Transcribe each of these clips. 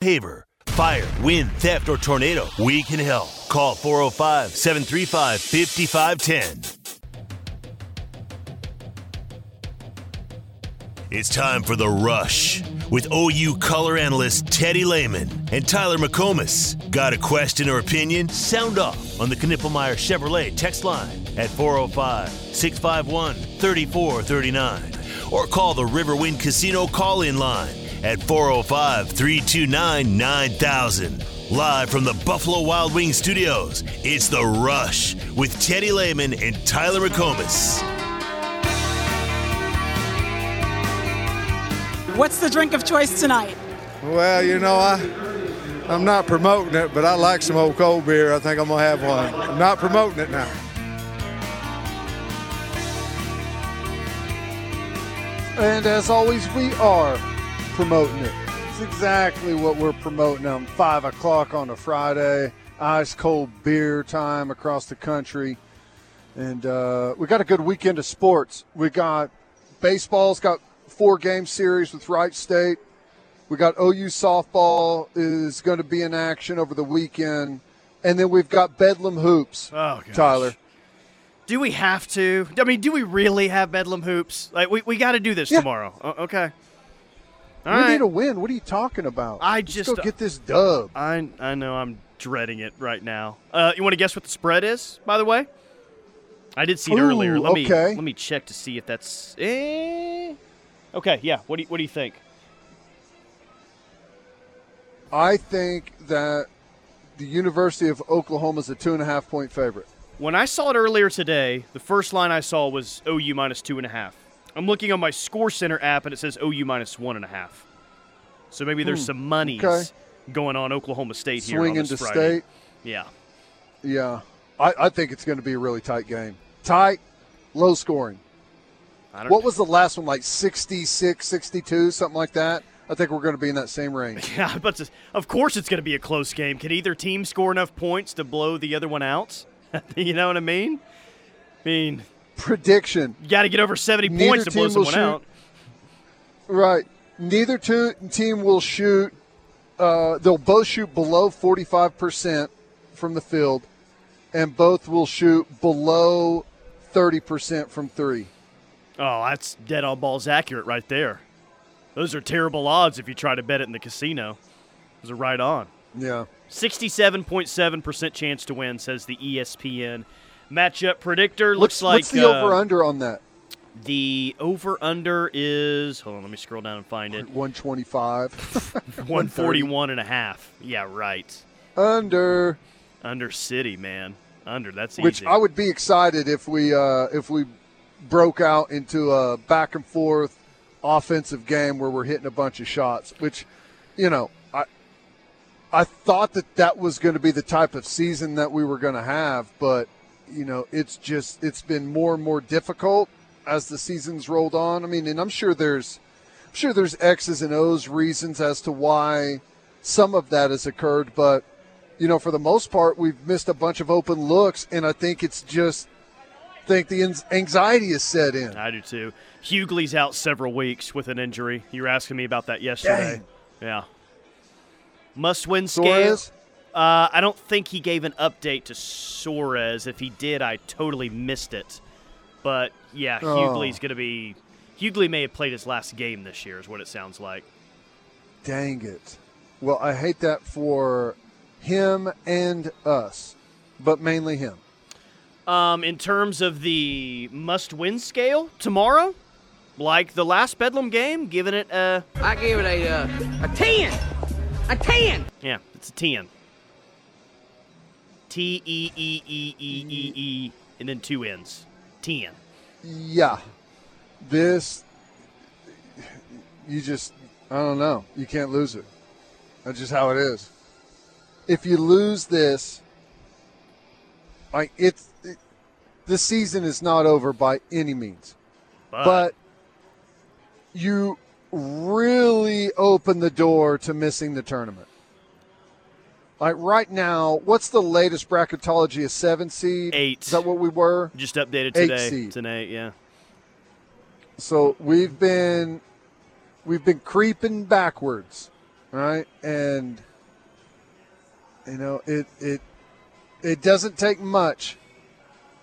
paver. Fire, wind, theft, or tornado, we can help. Call 405 735 5510. It's time for The Rush with OU color analyst Teddy Lehman and Tyler McComas. Got a question or opinion? Sound off on the Knippelmeyer Chevrolet text line at 405 651 3439 or call the Riverwind Casino call in line at 405 329 9000. Live from the Buffalo Wild Wings studios, it's The Rush with Teddy Lehman and Tyler McComas. What's the drink of choice tonight? Well, you know, I I'm not promoting it, but I like some old cold beer. I think I'm gonna have one. I'm not promoting it now. And as always, we are promoting it. It's exactly what we're promoting on 5 o'clock on a Friday. Ice cold beer time across the country. And uh, we got a good weekend of sports. We got baseball's got four game series with Wright State. We got OU softball is going to be in action over the weekend. And then we've got Bedlam Hoops. Oh, gosh. Tyler. Do we have to? I mean, do we really have Bedlam hoops? Like, we, we got to do this Yeah. tomorrow. O- okay. All we right. need a win. What are you talking about? I Let's just- go get this dub. I I know I'm dreading it right now. Uh, you want to guess what the spread is? By the way, I did see it Ooh, earlier. Let me let me check to see if that's. Eh. Okay, yeah. What do you, what do you think? I think that the University of Oklahoma is a two and a half point favorite. When I saw it earlier today, the first line I saw was OU minus two and a half. I'm looking on my Score Center app and it says OU minus one and a half. So maybe there's some monies Hmm, okay. going on Oklahoma State here Swing on this into Friday. state. Yeah. Yeah. I, I think it's going to be a really tight game. Tight, low scoring. I don't What was the last one, like 66, 62, something like that? I think we're going to be in that same range. Yeah, but just- of course it's going to be a close game. Can either team score enough points to blow the other one out? you know what I mean? I mean, Prediction. you got to get over 70 Neither points to blow someone shoot. out. Right. Neither two, team will shoot. Uh, they'll both shoot below 45% from the field, and both will shoot below 30% from three. Oh, that's dead on balls accurate right there. Those are terrible odds if you try to bet it in the casino. Those are right on. Yeah. 67.7% chance to win, says the ESPN matchup predictor. What's, Looks like what's the uh, over under on that? The over under is hold on, let me scroll down and find it. 125. 141 and a half. Yeah, right. under. Under City, man. Under. That's easy. Which I would be excited if we uh, if we broke out into a back and forth offensive game where we're hitting a bunch of shots. Which, you know, I I thought that that was going to be the type of season that we were going to have, but you know, it's just it's been more and more difficult as the season's rolled on. I mean, and I'm sure there's I'm sure there's X's and O's reasons as to why some of that has occurred, but you know, for the most part, we've missed a bunch of open looks, and I think it's just I think the anxiety is set in. I do too. Hugley's out several weeks with an injury. You were asking me about that yesterday. Yeah. Must win scale. Suarez, Uh, I don't think he gave an update to Soares. If he did, I totally missed it. But yeah, Oh. Hugley's going to be. Hugley may have played his last game this year, is what it sounds like. dang it. Well, I hate that for him and us, but mainly him. Um, in terms of the must-win scale tomorrow, like the last Bedlam game, giving it a I gave it a uh, a ten, a ten. yeah, it's a ten. T E E E E E E, and then two N's. Ten. Yeah, this you just I don't know. You can't lose it. That's just how it is. If you lose this, like it's it, the season is not over by any means. but you really open the door to missing the tournament. Like right now, what's the latest bracketology? A seven seed? Eight. Is that what we were? just updated eight today. seed. It's an eight, yeah. So we've been we've been creeping backwards right? And you know, it it it doesn't take much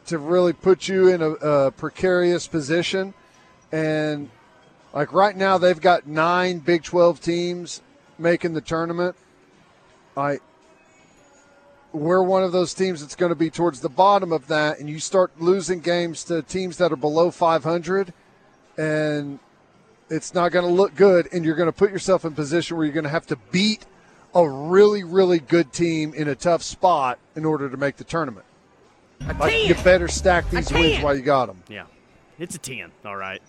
to really put you in a, a precarious position. And like right now, they've got nine Big 12 teams making the tournament. I we're one of those teams that's going to be towards the bottom of that, and you start losing games to teams that are below 500, and it's not going to look good, and you're going to put yourself in a position where you're going to have to beat a really, really good team in a tough spot in order to make the tournament. Like, you better stack these wins while you got them. Yeah, it's a 10, all right.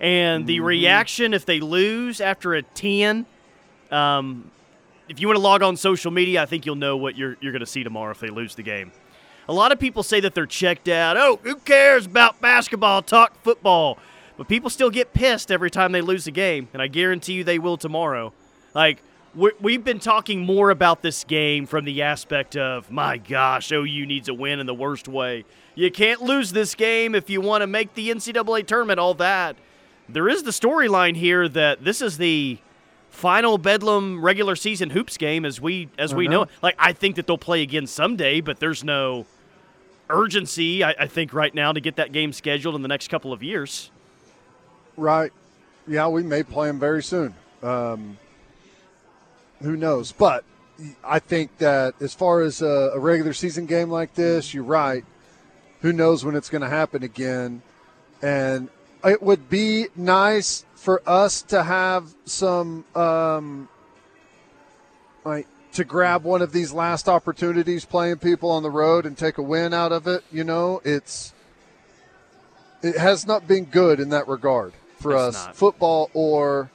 And the Mm-hmm. reaction if they lose after a 10, um, if you want to log on social media, I think you'll know what you're, you're going to see tomorrow if they lose the game. A lot of people say that they're checked out. Oh, who cares about basketball? Talk football. But people still get pissed every time they lose a game, and I guarantee you they will tomorrow. Like, we we've been talking more about this game from the aspect of, my gosh, OU needs a win in the worst way. You can't lose this game if you want to make the NCAA tournament, all that. There is the storyline here that this is the final Bedlam regular season hoops game as we as we know. know. Like I think that they'll play again someday, but there's no urgency, I, I think, right now to get that game scheduled in the next couple of years. Right. Yeah, we may play them very soon. Um, who knows? But I think that as far as a, a regular season game like this, you're right. Who knows when it's going to happen again? And it would be nice for us to have some, um, like, to grab one of these last opportunities playing people on the road and take a win out of it. You know, it's it has not been good in that regard for It's us, not. football or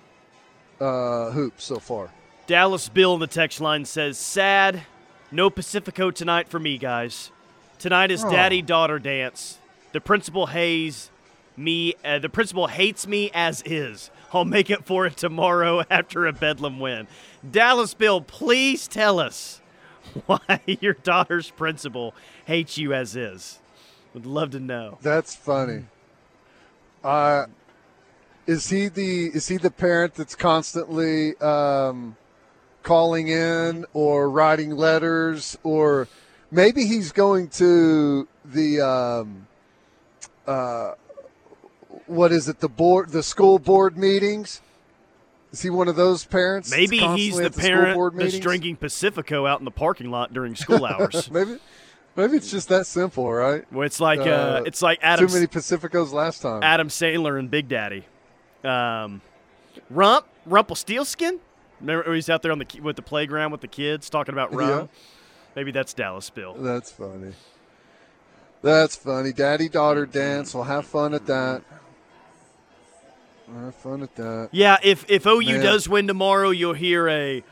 uh, hoops so far. Dallas Bill in the text line says, "Sad, no Pacifico tonight for me, guys. Tonight is Oh. daddy daughter dance. The principal hates me. Uh, the principal hates me as is. I'll make it for it tomorrow after a Bedlam win. Dallas Bill, please tell us why your daughter's principal hates you as is. Would love to know. That's funny. Uh, is he the is he the parent that's constantly um, calling in or writing letters or maybe he's going to the um, uh, what is it the board the school board meetings? Is he one of those parents? Maybe he's constantly the parent that's drinking Pacifico out in the parking lot during school hours. maybe maybe it's just that simple, right? Well, it's like uh, Uh, it's like Adam Too many Pacificos last time. Adam Sandler and Big Daddy. Um, Rump Rumpelstiltskin. Remember he's out there on the with the playground with the kids talking about rump Yeah. Maybe that's Dallas Bill. That's funny. That's funny. Daddy daughter dance. We'll have fun at that. We'll have fun at that. Yeah, if if OU Man. does win tomorrow, you'll hear a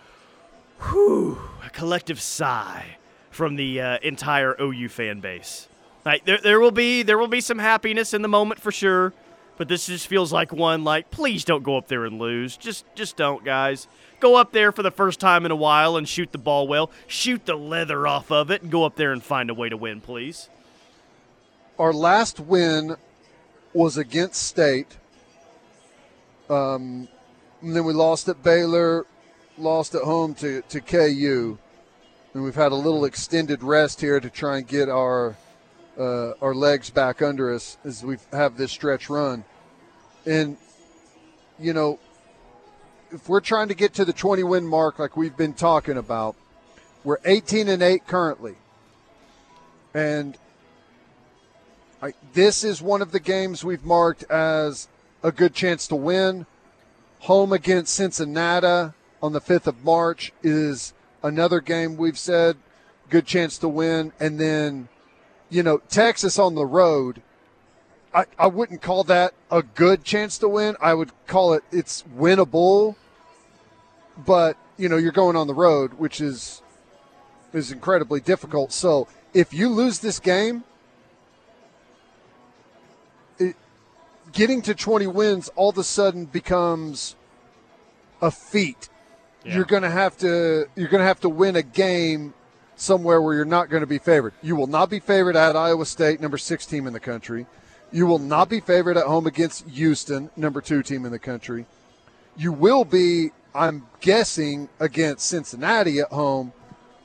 whew, a collective sigh from the uh, entire OU fan base. Like there, there will be there will be some happiness in the moment for sure, but this just feels like one like please don't go up there and lose. Just just don't, guys. Go up there for the first time in a while and shoot the ball well. Shoot the leather off of it and go up there and find a way to win, please. Our last win was against State. Um, and then we lost at Baylor, lost at home to, to KU. And we've had a little extended rest here to try and get our uh, our legs back under us as we have this stretch run. And, you know, if we're trying to get to the 20 win mark like we've been talking about, we're 18 and 8 currently. And I, this is one of the games we've marked as a good chance to win. Home against Cincinnati on the 5th of March is another game we've said good chance to win. And then, you know, Texas on the road. I, I wouldn't call that a good chance to win. I would call it it's winnable. But, you know, you're going on the road, which is is incredibly difficult. So if you lose this game, getting to 20 wins all of a sudden becomes a feat. Yeah. You're going to have to you're going to have to win a game somewhere where you're not going to be favored. You will not be favored at Iowa State, number 6 team in the country. You will not be favored at home against Houston, number 2 team in the country. You will be I'm guessing against Cincinnati at home,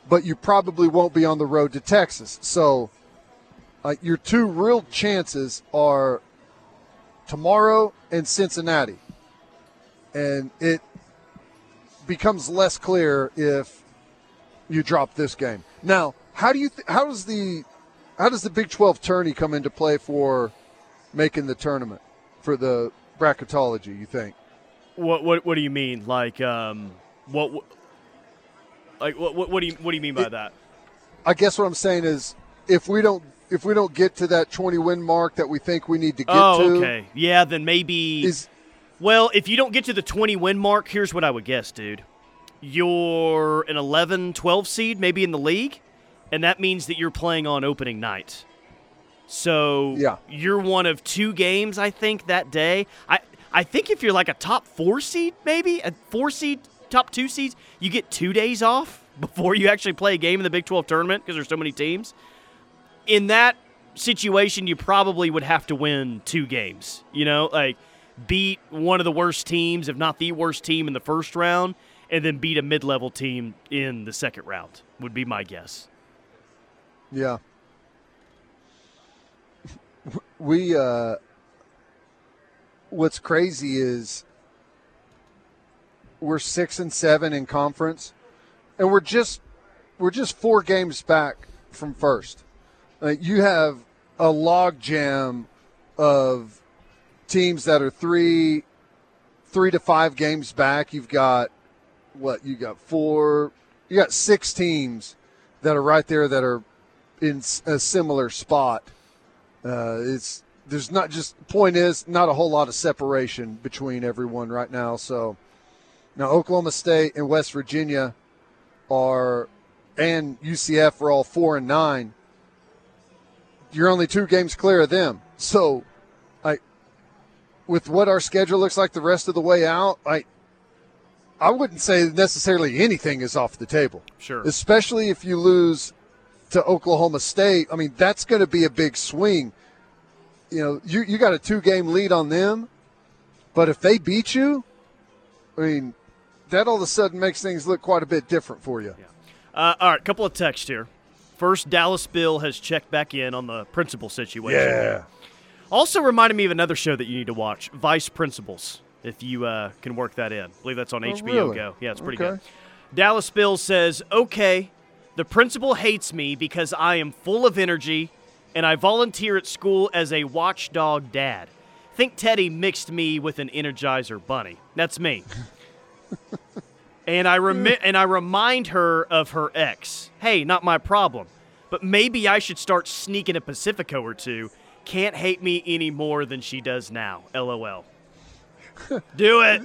but you probably won't be on the road to Texas. So uh, your two real chances are tomorrow and Cincinnati. And it becomes less clear if you drop this game. Now, how do you th- how does the how does the Big 12 tourney come into play for making the tournament for the bracketology, you think? What what what do you mean? Like um what, what like what, what do you what do you mean by It- that? I guess what I'm saying is if we don't if we don't get to that 20 win mark that we think we need to get Oh, to okay. Yeah, then maybe is Well, if you don't get to the 20 win mark, here's what I would guess, dude. You're an 11, 12 seed, maybe in the league, and that means that you're playing on opening night. So Yeah. you're one of two games, I think, that day. I, I think if you're like a top four seed, maybe, a four seed, top two seeds, you get two days off before you actually play a game in the Big 12 tournament because there's so many teams. In that situation, you probably would have to win two games. You know, like beat one of the worst teams, if not the worst team in the first round, and then beat a mid level team in the second round, would be my guess. Yeah. We uh what's crazy is we're 6 and 7 in conference and we're just we're just 4 games back from first. Like you have a logjam of teams that are 3 3 to 5 games back. You've got what? You got 4 you got 6 teams that are right there that are in a similar spot. Uh, it's there's not just point is not a whole lot of separation between everyone right now. So now Oklahoma State and West Virginia are and UCF are all four and nine. You're only two games clear of them. So I with what our schedule looks like the rest of the way out, I I wouldn't say necessarily anything is off the table Sure. especially if you lose to Oklahoma State. I mean, that's going to be a big swing. You know, you you got a two game lead on them, but if they beat you, I mean, that all of a sudden makes things look quite a bit different for you. Uh, all right, couple of texts here. First, Dallas Bill has checked back in on the principal situation. Yeah. Also reminded me of another show that you need to watch, Vice Principals, if you uh, can work that in. I believe that's on HBO really? Go. Yeah, it's pretty Okay. good. Dallas Bill says, okay, the principal hates me because I am full of energy and I volunteer at school as a watchdog dad. Think Teddy mixed me with an Energizer bunny. That's me. and I hmm. remi- and I remind her of her ex. Hey, not my problem. But maybe I should start sneaking a Pacifico or two. Can't hate me any more than she does now. LOL. Do it.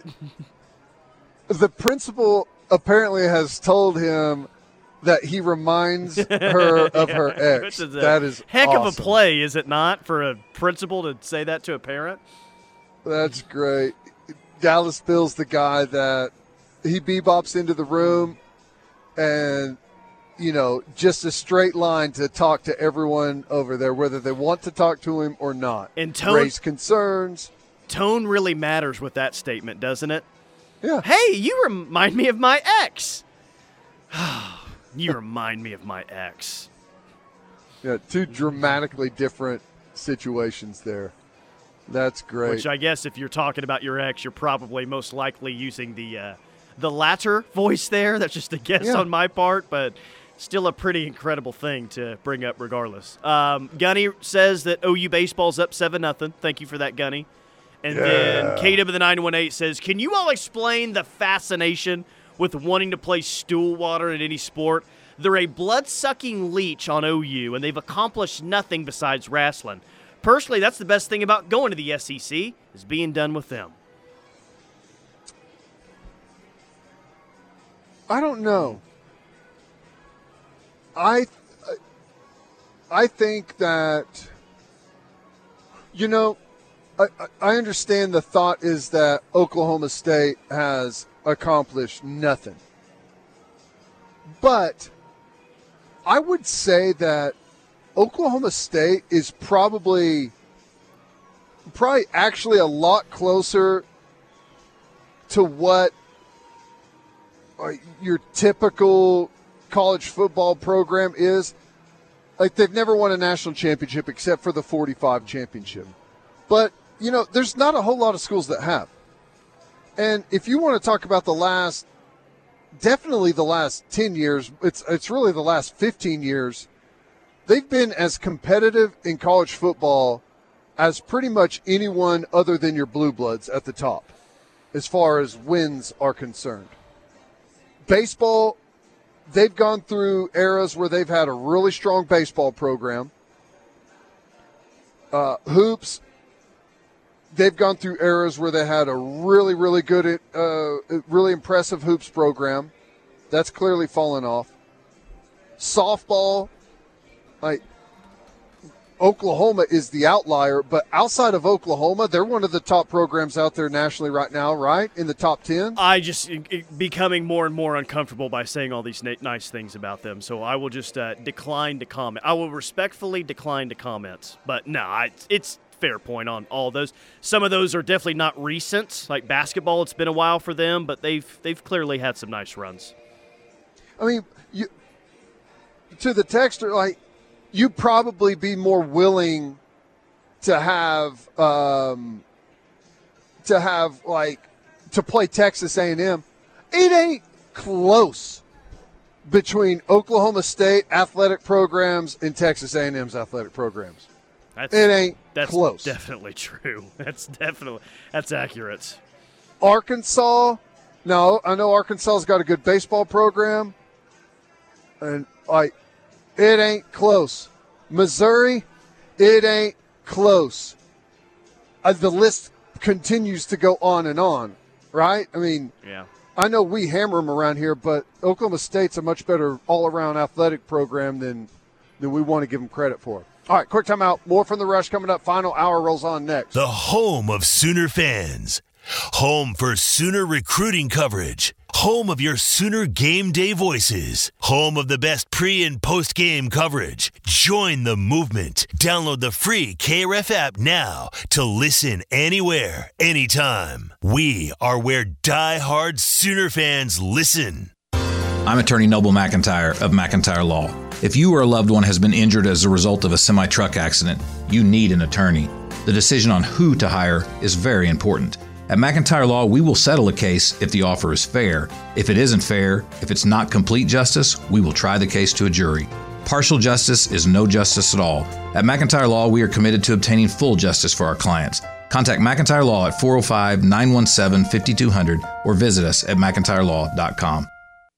The principal apparently has told him that he reminds her of her ex. Is that is heck of a play, is it not, for a principal to say that to a parent? That's great. Dallas Bill's the guy that he bebops into the room and you know, just a straight line to talk to everyone over there, whether they want to talk to him or not. And tone- raise concerns. Tone really matters with that statement, doesn't it? Yeah. Hey, you remind me of my ex. you remind me of my ex. Yeah, two dramatically different situations there. That's great. Which I guess if you're talking about your ex, you're probably most likely using the uh, the latter voice there. That's just a guess Yeah. on my part, but still a pretty incredible thing to bring up regardless. Um, Gunny says that OU baseball's up seven nothing. Thank you for that, Gunny. And then Caleb of the 918 says, Can you all explain the fascination with wanting to play stool water in any sport? They're a blood sucking leech on OU, and they've accomplished nothing besides wrestling. Personally, that's the best thing about going to the SEC is being done with them. I don't know. I I think that you know I, I- understand the thought is that Oklahoma State has accomplished nothing. But I would say that Oklahoma State is probably probably actually a lot closer to what Uh, your typical college football program is. Like they've never won a national championship except for the 45 championship. But, you know, there's not a whole lot of schools that have. And if you want to talk about the last definitely the last 10 years, it's it's really the last 15 years, they've been as competitive in college football as pretty much anyone other than your blue bloods at the top as far as wins are concerned. Baseball they've gone through eras where they've had a really strong baseball program. Uh, hoops, they've gone through eras where they had a really, really good, uh, really impressive hoops program. That's clearly fallen off. Softball, like Oklahoma is the outlier, but outside of Oklahoma, they're one of the top programs out there nationally right now, right? In the top 10? I just becoming more and more uncomfortable by saying all these na- nice things about them. So I will just uh, decline to comment. I will respectfully decline to comment. But no, I, it's fair point on all those. Some of those are definitely not recent. Like basketball, it's been a while for them, but they've they've clearly had some nice runs. I mean, you to the texter, like you'd probably be more willing to have um, to have like to play Texas A&M. It ain't close between Oklahoma State athletic programs and Texas A&M's athletic programs. That's, it ain't that's close. Definitely true. That's definitely that's accurate. Arkansas, no, I know Arkansas's got a good baseball program, and like it ain't close. Missouri, it ain't close. Uh, the list continues to go on and on, right? I mean, yeah. I know we hammer them around here, but Oklahoma State's a much better all-around athletic program than than we want to give them credit for. All right, quick timeout. More from the rush coming up. Final hour rolls on next. The home of Sooner fans, home for Sooner recruiting coverage, home of your Sooner game day voices, home of the best pre and post game coverage. Join the movement. Download the free KREF app now to listen anywhere, anytime. We are where die-hard Sooner fans listen. I'm attorney Noble McIntyre of McIntyre Law. If you or a loved one has been injured as a result of a semi truck accident, you need an attorney. The decision on who to hire is very important. At McIntyre Law, we will settle a case if the offer is fair. If it isn't fair, if it's not complete justice, we will try the case to a jury. Partial justice is no justice at all. At McIntyre Law, we are committed to obtaining full justice for our clients. Contact McIntyre Law at 405 917 5200 or visit us at McIntyreLaw.com.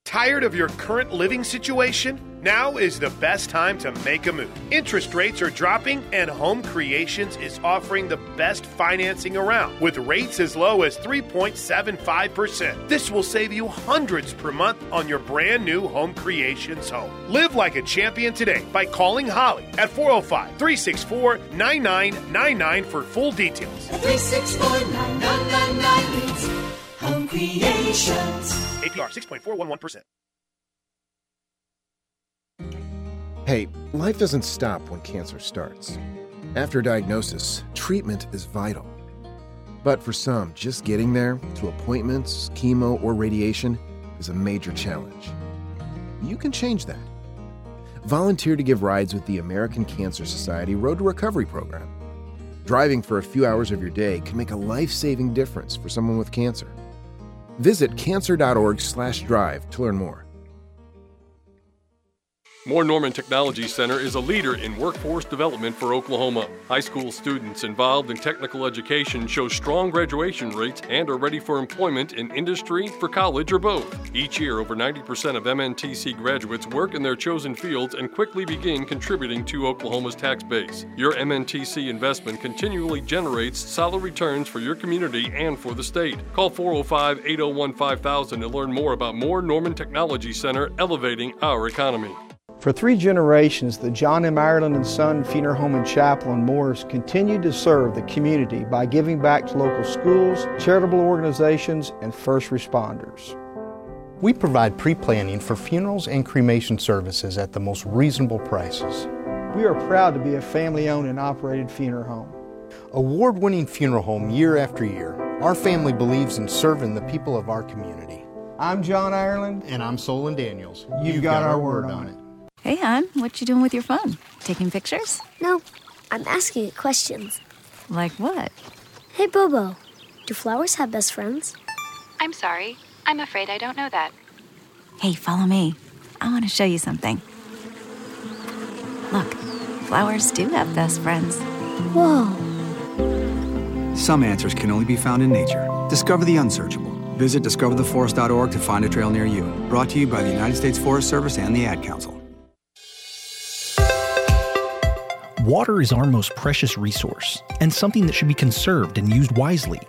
Tired of your current living situation? Now is the best time to make a move. Interest rates are dropping, and Home Creations is offering the best financing around with rates as low as 3.75%. This will save you hundreds per month on your brand new Home Creations home. Live like a champion today by calling Holly at 405 364 9999 for full details. 364 9999 Home Creations. APR 6.411%. Hey, life doesn't stop when cancer starts. After diagnosis, treatment is vital. But for some, just getting there to appointments, chemo, or radiation is a major challenge. You can change that. Volunteer to give rides with the American Cancer Society Road to Recovery program. Driving for a few hours of your day can make a life saving difference for someone with cancer. Visit cancer.org/drive to learn more. Moore Norman Technology Center is a leader in workforce development for Oklahoma. High school students involved in technical education show strong graduation rates and are ready for employment in industry, for college, or both. Each year, over 90% of MNTC graduates work in their chosen fields and quickly begin contributing to Oklahoma's tax base. Your MNTC investment continually generates solid returns for your community and for the state. Call 405 801 5000 to learn more about Moore Norman Technology Center elevating our economy. For three generations, the John M. Ireland and Son Funeral Home and Chapel in Morris continued to serve the community by giving back to local schools, charitable organizations, and first responders. We provide pre planning for funerals and cremation services at the most reasonable prices. We are proud to be a family owned and operated funeral home. Award winning funeral home year after year, our family believes in serving the people of our community. I'm John Ireland. And I'm Solon Daniels. You've, You've got, got, our word on it. Hey, hon, what you doing with your phone? Taking pictures? No, I'm asking it questions. Like what? Hey, Bobo, do flowers have best friends? I'm sorry. I'm afraid I don't know that. Hey, follow me. I want to show you something. Look, flowers do have best friends. Whoa. Some answers can only be found in nature. Discover the unsearchable. Visit discovertheforest.org to find a trail near you. Brought to you by the United States Forest Service and the Ad Council. Water is our most precious resource and something that should be conserved and used wisely.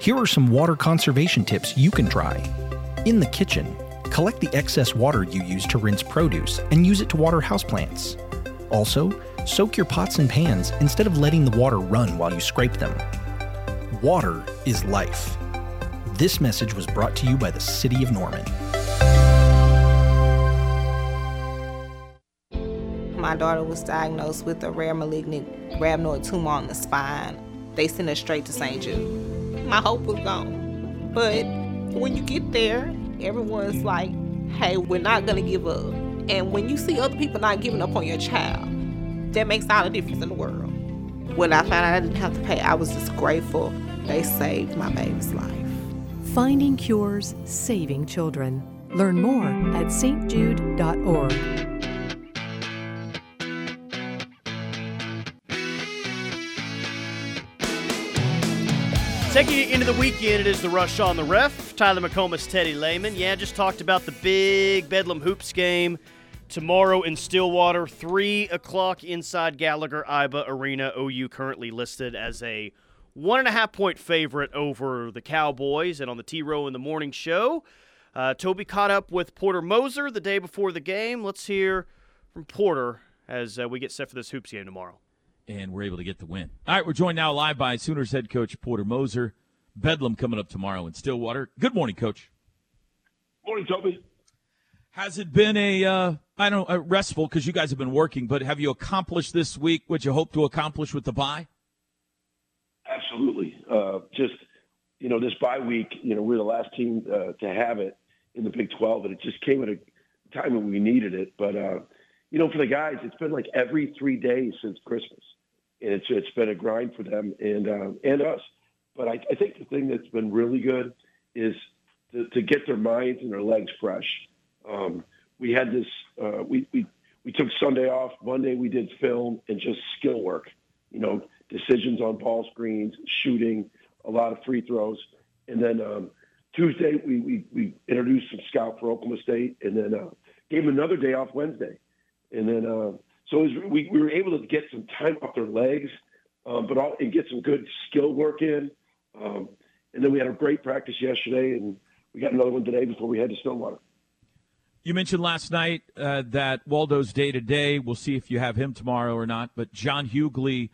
Here are some water conservation tips you can try. In the kitchen, collect the excess water you use to rinse produce and use it to water houseplants. Also, soak your pots and pans instead of letting the water run while you scrape them. Water is life. This message was brought to you by the City of Norman. My daughter was diagnosed with a rare malignant rhabdoid tumor on the spine. They sent her straight to St. Jude. My hope was gone. But when you get there, everyone's like, hey, we're not going to give up. And when you see other people not giving up on your child, that makes all the difference in the world. When I found out I didn't have to pay, I was just grateful they saved my baby's life. Finding Cures, Saving Children. Learn more at stjude.org. Taking you into the weekend, it is the Rush on the Ref. Tyler McComas, Teddy Lehman. Yeah, just talked about the big Bedlam Hoops game tomorrow in Stillwater, 3 o'clock inside Gallagher Iba Arena. OU currently listed as a one and a half point favorite over the Cowboys. And on the T Row in the Morning Show, uh, Toby caught up with Porter Moser the day before the game. Let's hear from Porter as uh, we get set for this Hoops game tomorrow. And we're able to get the win. All right, we're joined now live by Sooners head coach Porter Moser. Bedlam coming up tomorrow in Stillwater. Good morning, coach. Morning, Toby. Has it been a uh, I don't know, restful because you guys have been working, but have you accomplished this week what you hope to accomplish with the bye? Absolutely. Uh, just, you know, this bye week, you know, we're the last team uh, to have it in the Big 12, and it just came at a time when we needed it. But, uh, you know, for the guys, it's been like every three days since Christmas, and it's it's been a grind for them and uh, and us. But I, I think the thing that's been really good is to, to get their minds and their legs fresh. Um, we had this. Uh, we we we took Sunday off. Monday we did film and just skill work. You know, decisions on ball screens, shooting, a lot of free throws. And then um, Tuesday, we, we, we introduced some scout for Oklahoma State and then uh, gave them another day off Wednesday. And then, uh, so was, we, we were able to get some time off their legs, um, but all, and get some good skill work in. Um, and then we had a great practice yesterday, and we got another one today before we head to Stillwater. You mentioned last night uh, that Waldo's day to day. We'll see if you have him tomorrow or not. But John Hugley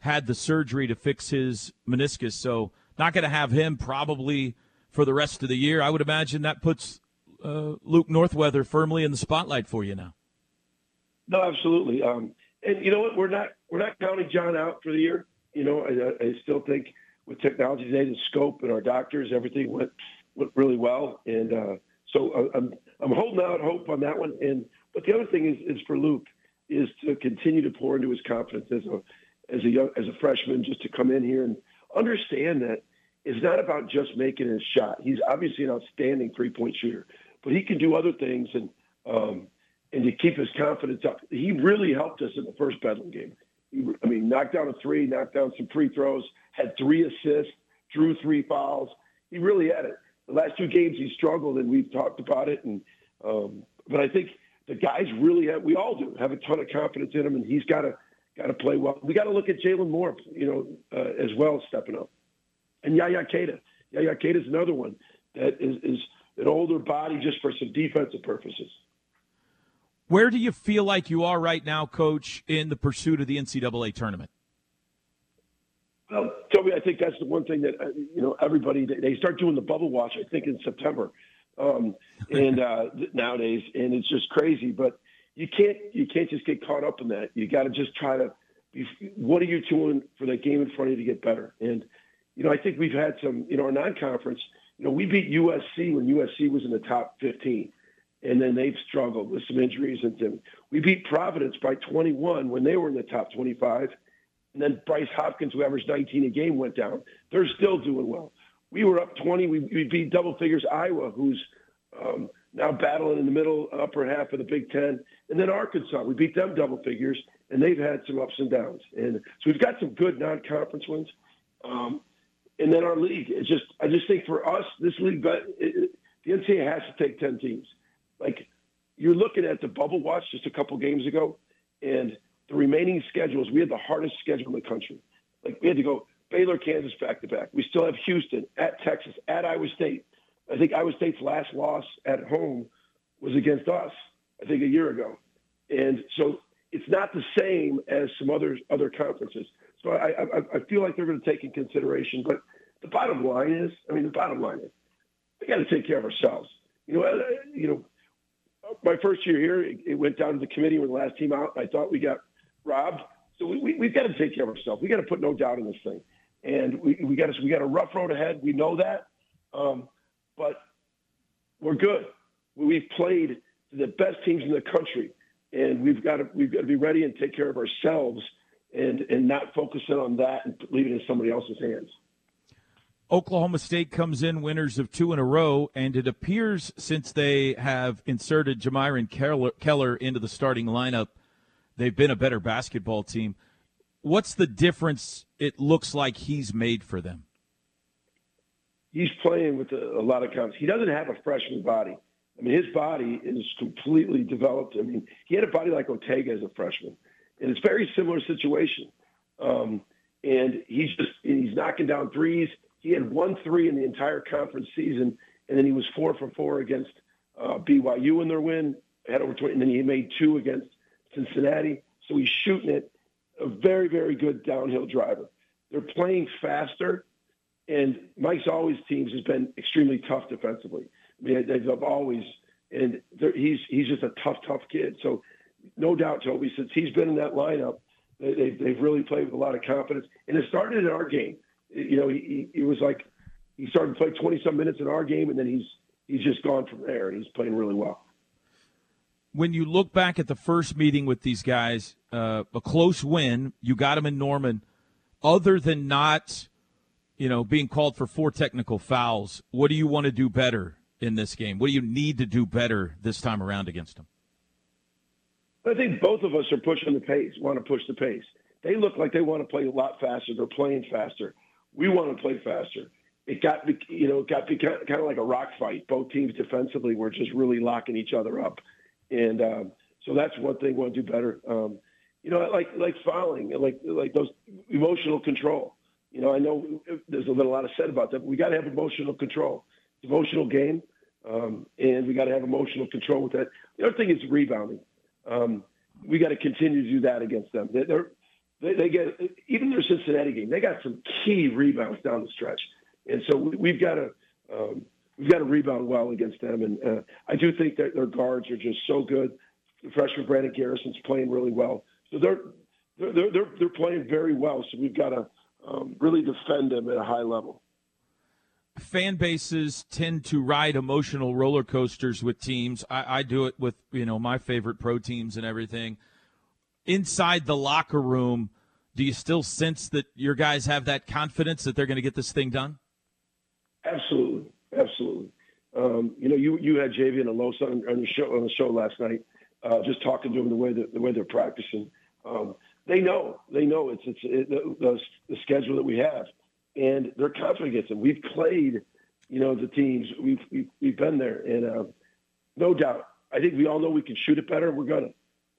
had the surgery to fix his meniscus, so not going to have him probably for the rest of the year. I would imagine that puts uh, Luke Northweather firmly in the spotlight for you now. No, absolutely. Um, and you know what? We're not we're not counting John out for the year. You know, I, I still think with technology today, the scope and our doctors, everything went went really well. And uh, so uh, I'm I'm holding out hope on that one. And but the other thing is is for Luke is to continue to pour into his confidence as a as a young as a freshman just to come in here and understand that it's not about just making his shot. He's obviously an outstanding three point shooter, but he can do other things and um, and to keep his confidence up. He really helped us in the first Bedlam game. He, I mean, knocked down a three, knocked down some free throws, had three assists, drew three fouls. He really had it. The last two games he struggled, and we've talked about it. And um, but I think the guys really have. We all do have a ton of confidence in him, and he's got to got to play well. We got to look at Jalon Moore, you know, uh, as well stepping up, and Yaya Keita. Yaya Keita is another one that is, is an older body just for some defensive purposes. Where do you feel like you are right now, Coach, in the pursuit of the NCAA tournament? Well, Toby, I think that's the one thing that uh, you know everybody they start doing the bubble watch. I think in September, um, and uh, nowadays, and it's just crazy. But you can't you can't just get caught up in that. You got to just try to. Be, what are you doing for that game in front of you to get better? And you know, I think we've had some. You know, our non-conference. You know, we beat USC when USC was in the top 15, and then they've struggled with some injuries. And we beat Providence by 21 when they were in the top 25, and then Bryce Hopkins, who averaged 19 a game, went down. They're still doing well. We were up 20. We, we beat double figures Iowa, who's um, now battling in the middle, upper half of the Big Ten, and then Arkansas. We beat them double figures, and they've had some ups and downs. And so we've got some good non-conference wins. Um, and then our league. It's just I just think for us, this league, but it, the NCAA has to take ten teams. Like you're looking at the bubble watch just a couple games ago, and the remaining schedules. We had the hardest schedule in the country. Like we had to go Baylor, Kansas back to back. We still have Houston at Texas, at Iowa State. I think Iowa State's last loss at home was against us. I think a year ago, and so it's not the same as some other other conferences. So I, I, I feel like they're going to take in consideration. But the bottom line is, I mean, the bottom line is, we got to take care of ourselves. You know, uh, you know, my first year here, it, it went down to the committee. We're the last team out. I thought we got robbed. So we, we, we've got to take care of ourselves. We've got to put no doubt in this thing. And we, we got to, we got a rough road ahead. We know that. Um, but we're good. We've played the best teams in the country, and we've got to we've got to be ready and take care of ourselves and and not focusing on that and leave it in somebody else's hands. Oklahoma State comes in winners of two in a row, and it appears since they have inserted Jamyron Keller, into the starting lineup, they've been a better basketball team. What's the difference it looks like he's made for them? He's playing with a, a lot of confidence. He doesn't have a freshman body. I mean, his body is completely developed. I mean, he had a body like Otega as a freshman and it's very similar situation. Um, and he's just he's knocking down threes. He had one three in the entire conference season, and then he was four for four against uh, BYU in their win. Had over 20, and then he made two against Cincinnati. So he's shooting it. A very very good downhill driver. They're playing faster, and Mike's always teams has been extremely tough defensively. I mean, they've always, and he's he's just a tough tough kid. So no doubt, Toby, since he's been in that lineup, they, they've really played with a lot of confidence. And it started in our game. You know, he, he was like he started to play 20 some minutes in our game, and then he's he's just gone from there, and he's playing really well. When you look back at the first meeting with these guys, uh, a close win, you got him in Norman. Other than not, you know, being called for four technical fouls, what do you want to do better in this game? What do you need to do better this time around against them? I think both of us are pushing the pace, want to push the pace. They look like they want to play a lot faster. They're playing faster. We want to play faster. It got, you know, it got kind of like a rock fight. Both teams defensively were just really locking each other up, and um, so that's one thing we want to do better. Um, you know, like like fouling, like like those emotional control. You know, I know there's been a lot of said about that. But we got to have emotional control. It's emotional game, um, and we got to have emotional control with that. The other thing is rebounding. Um, we got to continue to do that against them. They're, they, they get even their Cincinnati game. They got some key rebounds down the stretch, and so we, have got to um, we've got to rebound well against them. And uh, I do think that their guards are just so good. The freshman Brandon Garrison's playing really well, so they're they're they're, they're playing very well. So we've got to um, really defend them at a high level fan bases tend to ride emotional roller coasters with teams. I, I, do it with you know my favorite pro teams and everything. Inside the locker room, do you still sense that your guys have that confidence that they're going to get this thing done? Absolutely, absolutely. Um, you know, you you had JV and Alosa on, on the show on the show last night, uh, just talking to them the way that the way they're practicing. Um, they know, they know it's it's it, the, the, schedule that we have and they're confident against them. We've played, you know, the teams. We've we've, we've been there, and uh, no doubt, I think we all know we can shoot it better. We're gonna,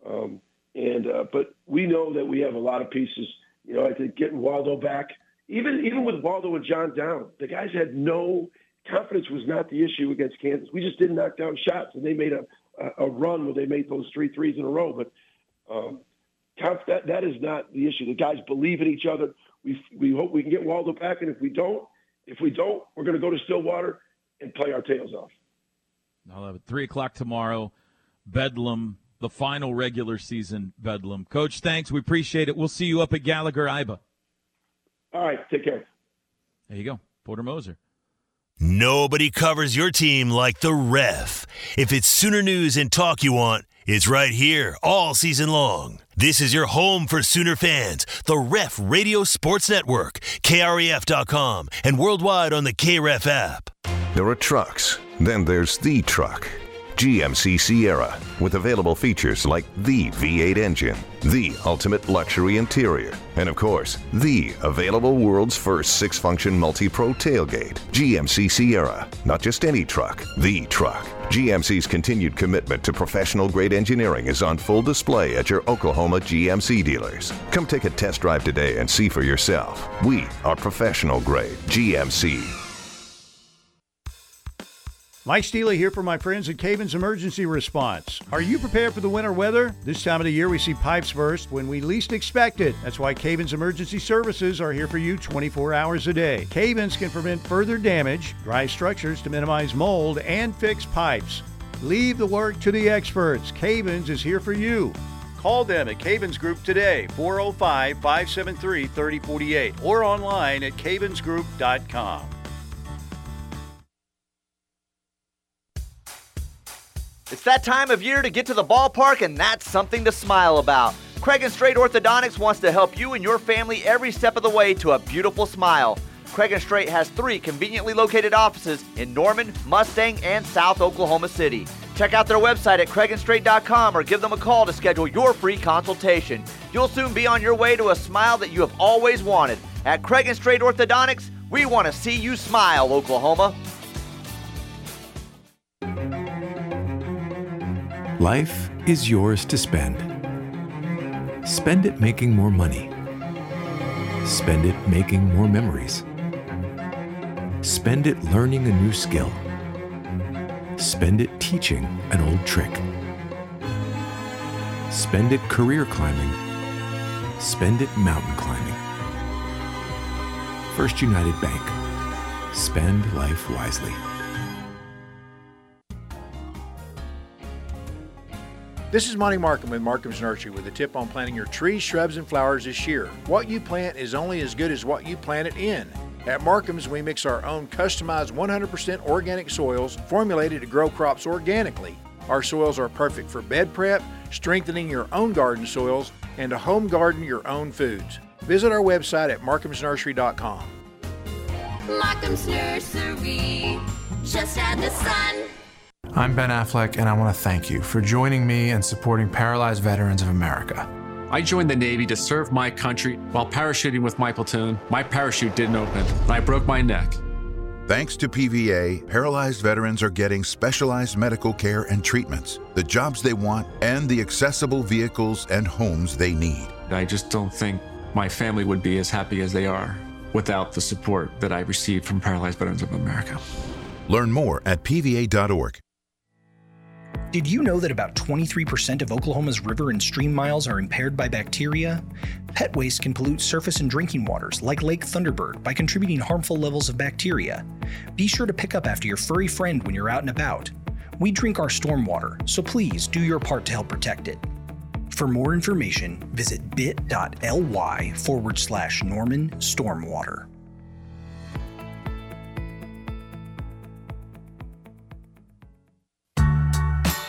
um, and uh, but we know that we have a lot of pieces. You know, I think getting Waldo back, even even with Waldo and John down, the guys had no confidence. Was not the issue against Kansas. We just didn't knock down shots, and they made a a, run where they made those three threes in a row. But um, that that is not the issue. The guys believe in each other. We we hope we can get Waldo back, and if we don't, if we don't, we're going to go to Stillwater and play our tails off. I love it. Three o'clock tomorrow, Bedlam, the final regular season Bedlam. Coach, thanks. We appreciate it. We'll see you up at Gallagher Iba. All right. Take care. There you go, Porter Moser. Nobody covers your team like the ref. If it's Sooner news and talk you want, it's right here all season long. This is your home for Sooner fans, the Ref Radio Sports Network, KREF.com, and worldwide on the KREF app. There are trucks, then there's the truck. GMC Sierra, with available features like the V8 engine, the ultimate luxury interior, and of course, the available world's first six function multi pro tailgate. GMC Sierra, not just any truck, the truck. GMC's continued commitment to professional grade engineering is on full display at your Oklahoma GMC dealers. Come take a test drive today and see for yourself. We are professional grade GMC. Mike Steely here for my friends at Cavens Emergency Response. Are you prepared for the winter weather? This time of the year, we see pipes burst when we least expect it. That's why Cavens Emergency Services are here for you 24 hours a day. Cavens can prevent further damage, dry structures to minimize mold, and fix pipes. Leave the work to the experts. Cavens is here for you. Call them at Cavens Group today, 405 573 3048, or online at cavensgroup.com. It's that time of year to get to the ballpark, and that's something to smile about. Craig and Straight Orthodontics wants to help you and your family every step of the way to a beautiful smile. Craig and Straight has three conveniently located offices in Norman, Mustang, and South Oklahoma City. Check out their website at craigandstraight.com or give them a call to schedule your free consultation. You'll soon be on your way to a smile that you have always wanted. At Craig and Straight Orthodontics, we want to see you smile, Oklahoma. Life is yours to spend. Spend it making more money. Spend it making more memories. Spend it learning a new skill. Spend it teaching an old trick. Spend it career climbing. Spend it mountain climbing. First United Bank. Spend life wisely. This is Monty Markham with Markham's Nursery with a tip on planting your trees, shrubs, and flowers this year. What you plant is only as good as what you plant it in. At Markham's, we mix our own customized 100% organic soils formulated to grow crops organically. Our soils are perfect for bed prep, strengthening your own garden soils, and to home garden your own foods. Visit our website at markhamsnursery.com. Markham's Nursery, just add the sun. I'm Ben Affleck, and I want to thank you for joining me and supporting Paralyzed Veterans of America. I joined the Navy to serve my country. While parachuting with my platoon, my parachute didn't open, and I broke my neck. Thanks to PVA, paralyzed veterans are getting specialized medical care and treatments, the jobs they want, and the accessible vehicles and homes they need. I just don't think my family would be as happy as they are without the support that I received from Paralyzed Veterans of America. Learn more at PVA.org. Did you know that about 23% of Oklahoma's river and stream miles are impaired by bacteria? Pet waste can pollute surface and drinking waters like Lake Thunderbird by contributing harmful levels of bacteria. Be sure to pick up after your furry friend when you're out and about. We drink our stormwater, so please do your part to help protect it. For more information, visit bit.ly forward slash Norman Stormwater.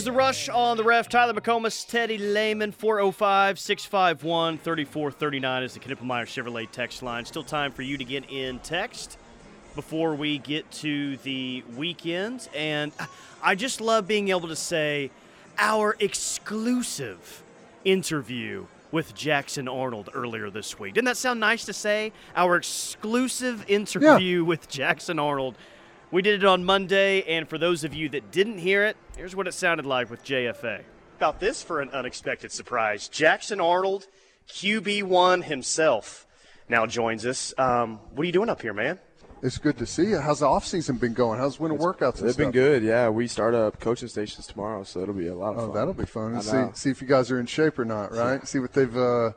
Is the rush on the ref. Tyler McComas, Teddy Lehman, 405 651 3439 is the Knippelmeyer Chevrolet text line. Still time for you to get in text before we get to the weekend. And I just love being able to say our exclusive interview with Jackson Arnold earlier this week. Didn't that sound nice to say? Our exclusive interview yeah. with Jackson Arnold. We did it on Monday, and for those of you that didn't hear it, here's what it sounded like with JFA. about this for an unexpected surprise. Jackson Arnold, QB1 himself, now joins us. Um, what are you doing up here, man? It's good to see you. How's the off season been going? How's winter workouts? They've been good. Yeah, we start up coaching stations tomorrow, so it'll be a lot of Oh, fun. that'll be fun. I And see see if you guys are in shape or not, right? see what they've uh,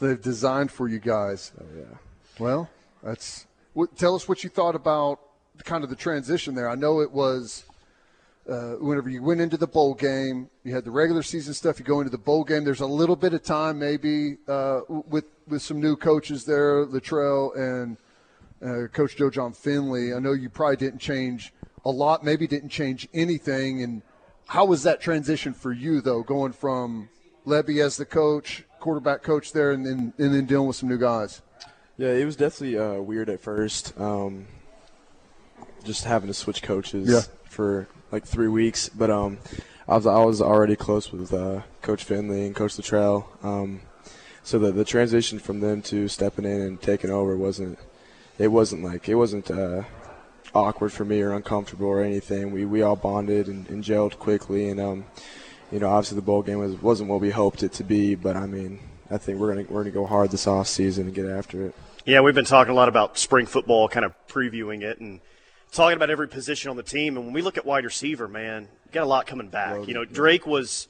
they've designed for you guys. Oh yeah. Well, that's. What, tell us what you thought about kind of the transition there. I know it was. Uh, whenever you went into the bowl game, you had the regular season stuff. You go into the bowl game. There's a little bit of time, maybe, uh, with with some new coaches there, Littrell and uh, Coach Joe Jon Finley. I know you probably didn't change a lot, maybe didn't change anything. And how was that transition for you, though, going from Lebby as the coach, quarterback coach there, and then and then dealing with some new guys? Yeah, it was definitely uh, weird at first. Um, just having to switch coaches Yeah. for like three weeks, but um, I was I was already close with uh, Coach Finley and Coach Littrell. Um, so the the transition from them to stepping in and taking over wasn't it wasn't like it wasn't uh, awkward for me or uncomfortable or anything. We we all bonded and, and gelled quickly, and um, you know obviously the bowl game was wasn't what we hoped it to be, but I mean I think we're gonna we're gonna go hard this off season and get after it. Yeah, we've been talking a lot about spring football, kind of previewing it and talking about every position on the team. And when we look at wide receiver, man, got a lot coming back. You know, Drake was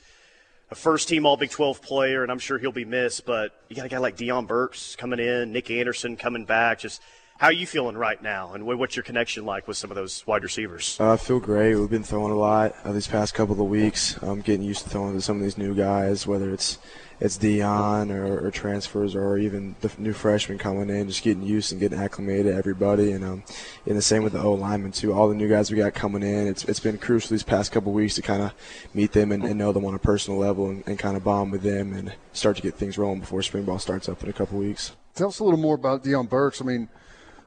a first team All Big 12 player, and I'm sure he'll be missed, but you got a guy like Deion Burks coming in, Nick Anderson coming back. Just how are you feeling right now, and what's your connection like with some of those wide receivers? Uh, I feel great. We've been throwing a lot uh, these past couple of weeks. I'm um, getting used to throwing to some of these new guys, whether it's it's Deion or, or transfers or even the new freshmen coming in, just getting used and getting acclimated to everybody. And um, and the same with the O linemen too. All the new guys we got coming in. It's it's been crucial these past couple of weeks to kind of meet them and, and know them on a personal level and, and kind of bond with them and start to get things rolling before spring ball starts up in a couple of weeks. Tell us a little more about Deion Burks. I mean,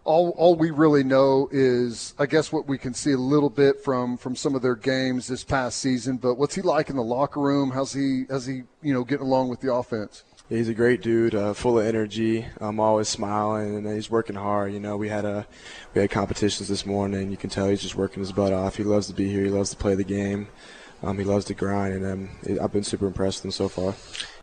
all all we really know is, I guess, what we can see a little bit from from some of their games this past season. But what's he like in the locker room? How's he how's he you know getting along with the offense? Yeah, he's a great dude, uh, full of energy. Um, always smiling, and he's working hard. You know, we had a we had competitions this morning. You can tell he's just working his butt off. He loves to be here. He loves to play the game. Um, he loves to grind, and um, I've been super impressed with him so far.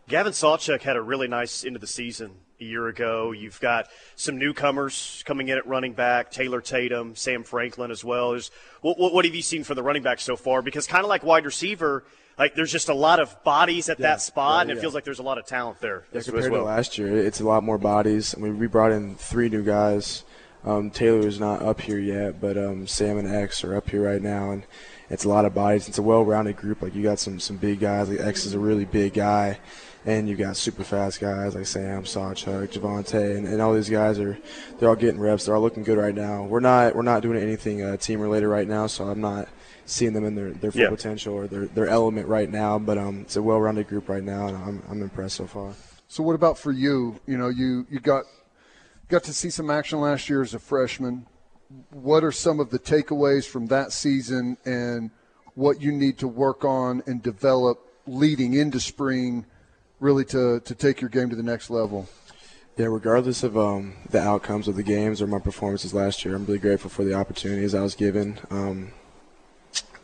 Gavin Sawchuk had a really nice end of the season a year ago. You've got some newcomers coming in at running back, Taylor Tatum, Sam Franklin as well. There's, what, what, have you seen for the running back so far? Because kind of like wide receiver, like there's just a lot of bodies at that spot, yeah, and it yeah. feels like there's a lot of talent there Yeah, compared well. to last year, it's a lot more bodies. I mean, we brought in three new guys. Um, Taylor is not up here yet, but um, Sam and X are up here right now, and it's a lot of bodies. It's a well-rounded group. Like you got some some big guys. Like X is a really big guy, and you've got super fast guys like Sam, Sawchuk, Jovantae, and, and all these guys are they're all getting reps. They're all looking good right now. We're not we're not doing anything uh, team related right now, so I'm not seeing them in their, their full Yeah. potential or their, their element right now. But um, it's a well-rounded group right now, and I'm I'm impressed so far. So what about for you? You know, you you got got to see some action last year as a freshman. What are some of the takeaways from that season and what you need to work on and develop leading into spring really to, to take your game to the next level? Yeah, regardless of um, the outcomes of the games or my performances last year, I'm really grateful for the opportunities I was given. Um,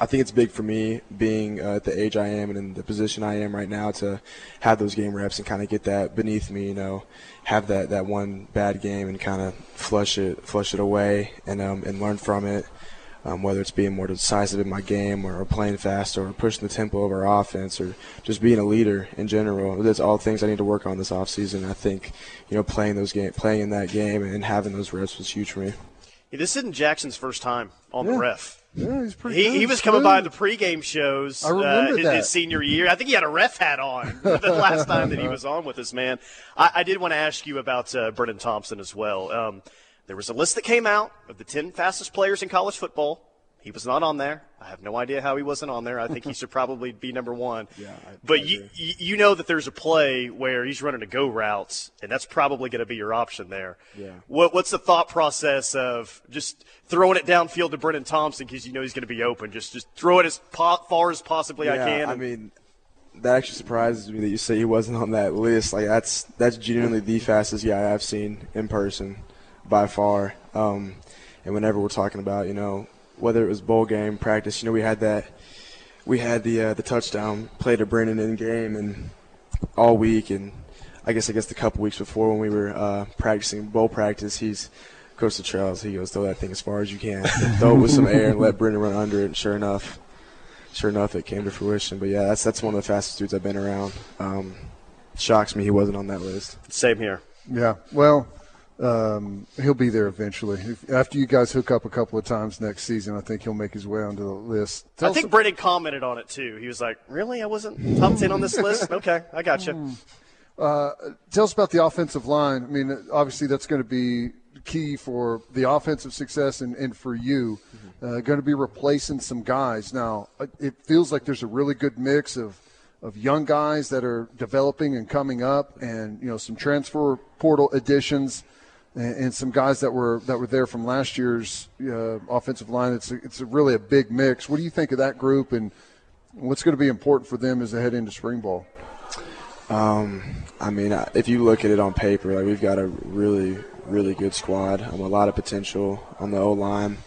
I think it's big for me being uh, at the age I am and in the position I am right now to have those game reps and kind of get that beneath me. You know, have that, that one bad game and kind of flush it flush it away and um, and learn from it. Um, whether it's being more decisive in my game or, or playing faster or pushing the tempo of our offense or just being a leader in general. That's all things I need to work on this offseason. I think, you know, playing those game, playing in that game and having those reps was huge for me. Yeah, this isn't Jackson's first time on the ref. Yeah, he's pretty He, good. he was coming by the pregame shows I remember uh, his, that. his senior year. I think he had a ref hat on the last time that he was on with us, man. I, I did want to ask you about uh, Brennan Thompson as well. Um, there was a list that came out of the 10 fastest players in college football. He was not on there. I have no idea how he wasn't on there. I think he should probably be number one. Yeah, but you, you you know that there's a play where he's running a go routes, and that's probably going to be your option there. Yeah. What, what's the thought process of just throwing it downfield to Brennan Thompson because you know he's going to be open? Just just throw it as po- far as possibly I yeah, can. I mean, that actually surprises me that you say he wasn't on that list. Like that's that's genuinely the fastest guy I've seen in person by far. Um, and whenever we're talking about, you know, whether it was bowl game practice, you know, we had that we had the uh, the touchdown play to Brennan in game and all week and I guess I guess the couple weeks before when we were uh, practicing bowl practice, he's Coach Littrell. He goes, throw that thing as far as you can, throw it with some air, and let Brennan run under it. And sure enough, sure enough, it came to fruition. But yeah, that's that's one of the fastest dudes I've been around. Um, shocks me he wasn't on that list. Same here. Yeah. Well, um, he'll be there eventually. If, after you guys hook up a couple of times next season, I think he'll make his way onto the list. Tell I think Brennan commented on it too. He was like, "Really? I wasn't top ten on this list? Okay, I got you." Hmm. Uh, tell us about the offensive line. I mean, obviously that's going to be key for the offensive success and, and for you. Uh, going to be replacing some guys. Now, uh, it feels like there's a really good mix of of young guys that are developing and coming up, and you know some transfer portal additions, and, some guys that were that were there from last year's uh, offensive line. It's a, it's a really a big mix. What do you think of that group, and what's going to be important for them as they head into spring ball? Um, I mean, if you look at it on paper, like we've got a really, really good squad. Um, a lot of potential on the O line,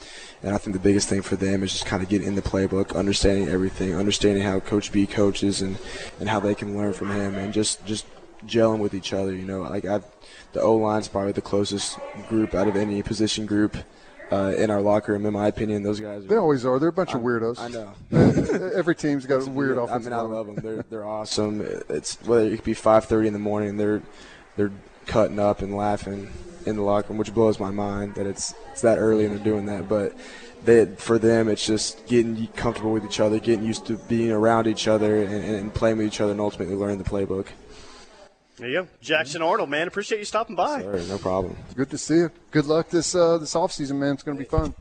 and I think the biggest thing for them is just kind of getting in the playbook, understanding everything, understanding how Coach B coaches, and and how they can learn from him, and just just gelling with each other. You know, like I've the O line's probably the closest group out of any position group. Uh, in our locker room, in my opinion, those guys. They always are. They're a bunch of weirdos. I know. Every team's got a weird I mean, I love them. They're they're awesome. It's whether it could be 5:30 in the morning, they're they're cutting up and laughing in the locker room, which blows my mind that it's it's that early and they're doing that. But they, for them, it's just getting comfortable with each other, getting used to being around each other, and, and playing with each other, and ultimately learning the playbook. There you go, Jackson Arnold, man. Appreciate you stopping by. Sure, no problem. Good to see you. Good luck this uh, this offseason, man. It's going to be fun.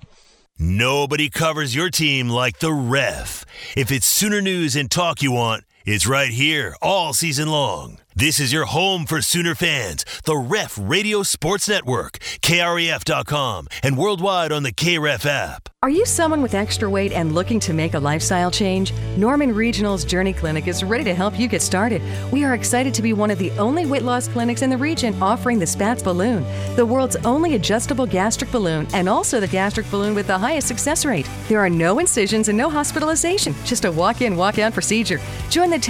Nobody covers your team like the ref. If it's Sooner news and talk you want, it's right here all season long. This is your home for Sooner fans. The Ref Radio Sports Network, KREF.com, and worldwide on the KREF app. Are you someone with extra weight and looking to make a lifestyle change? Norman Regional's Journey Clinic is ready to help you get started. We are excited to be one of the only weight loss clinics in the region offering the Spatz balloon, the world's only adjustable gastric balloon, and also the gastric balloon with the highest success rate. There are no incisions and no hospitalization, just a walk in, walk out procedure. Join the 10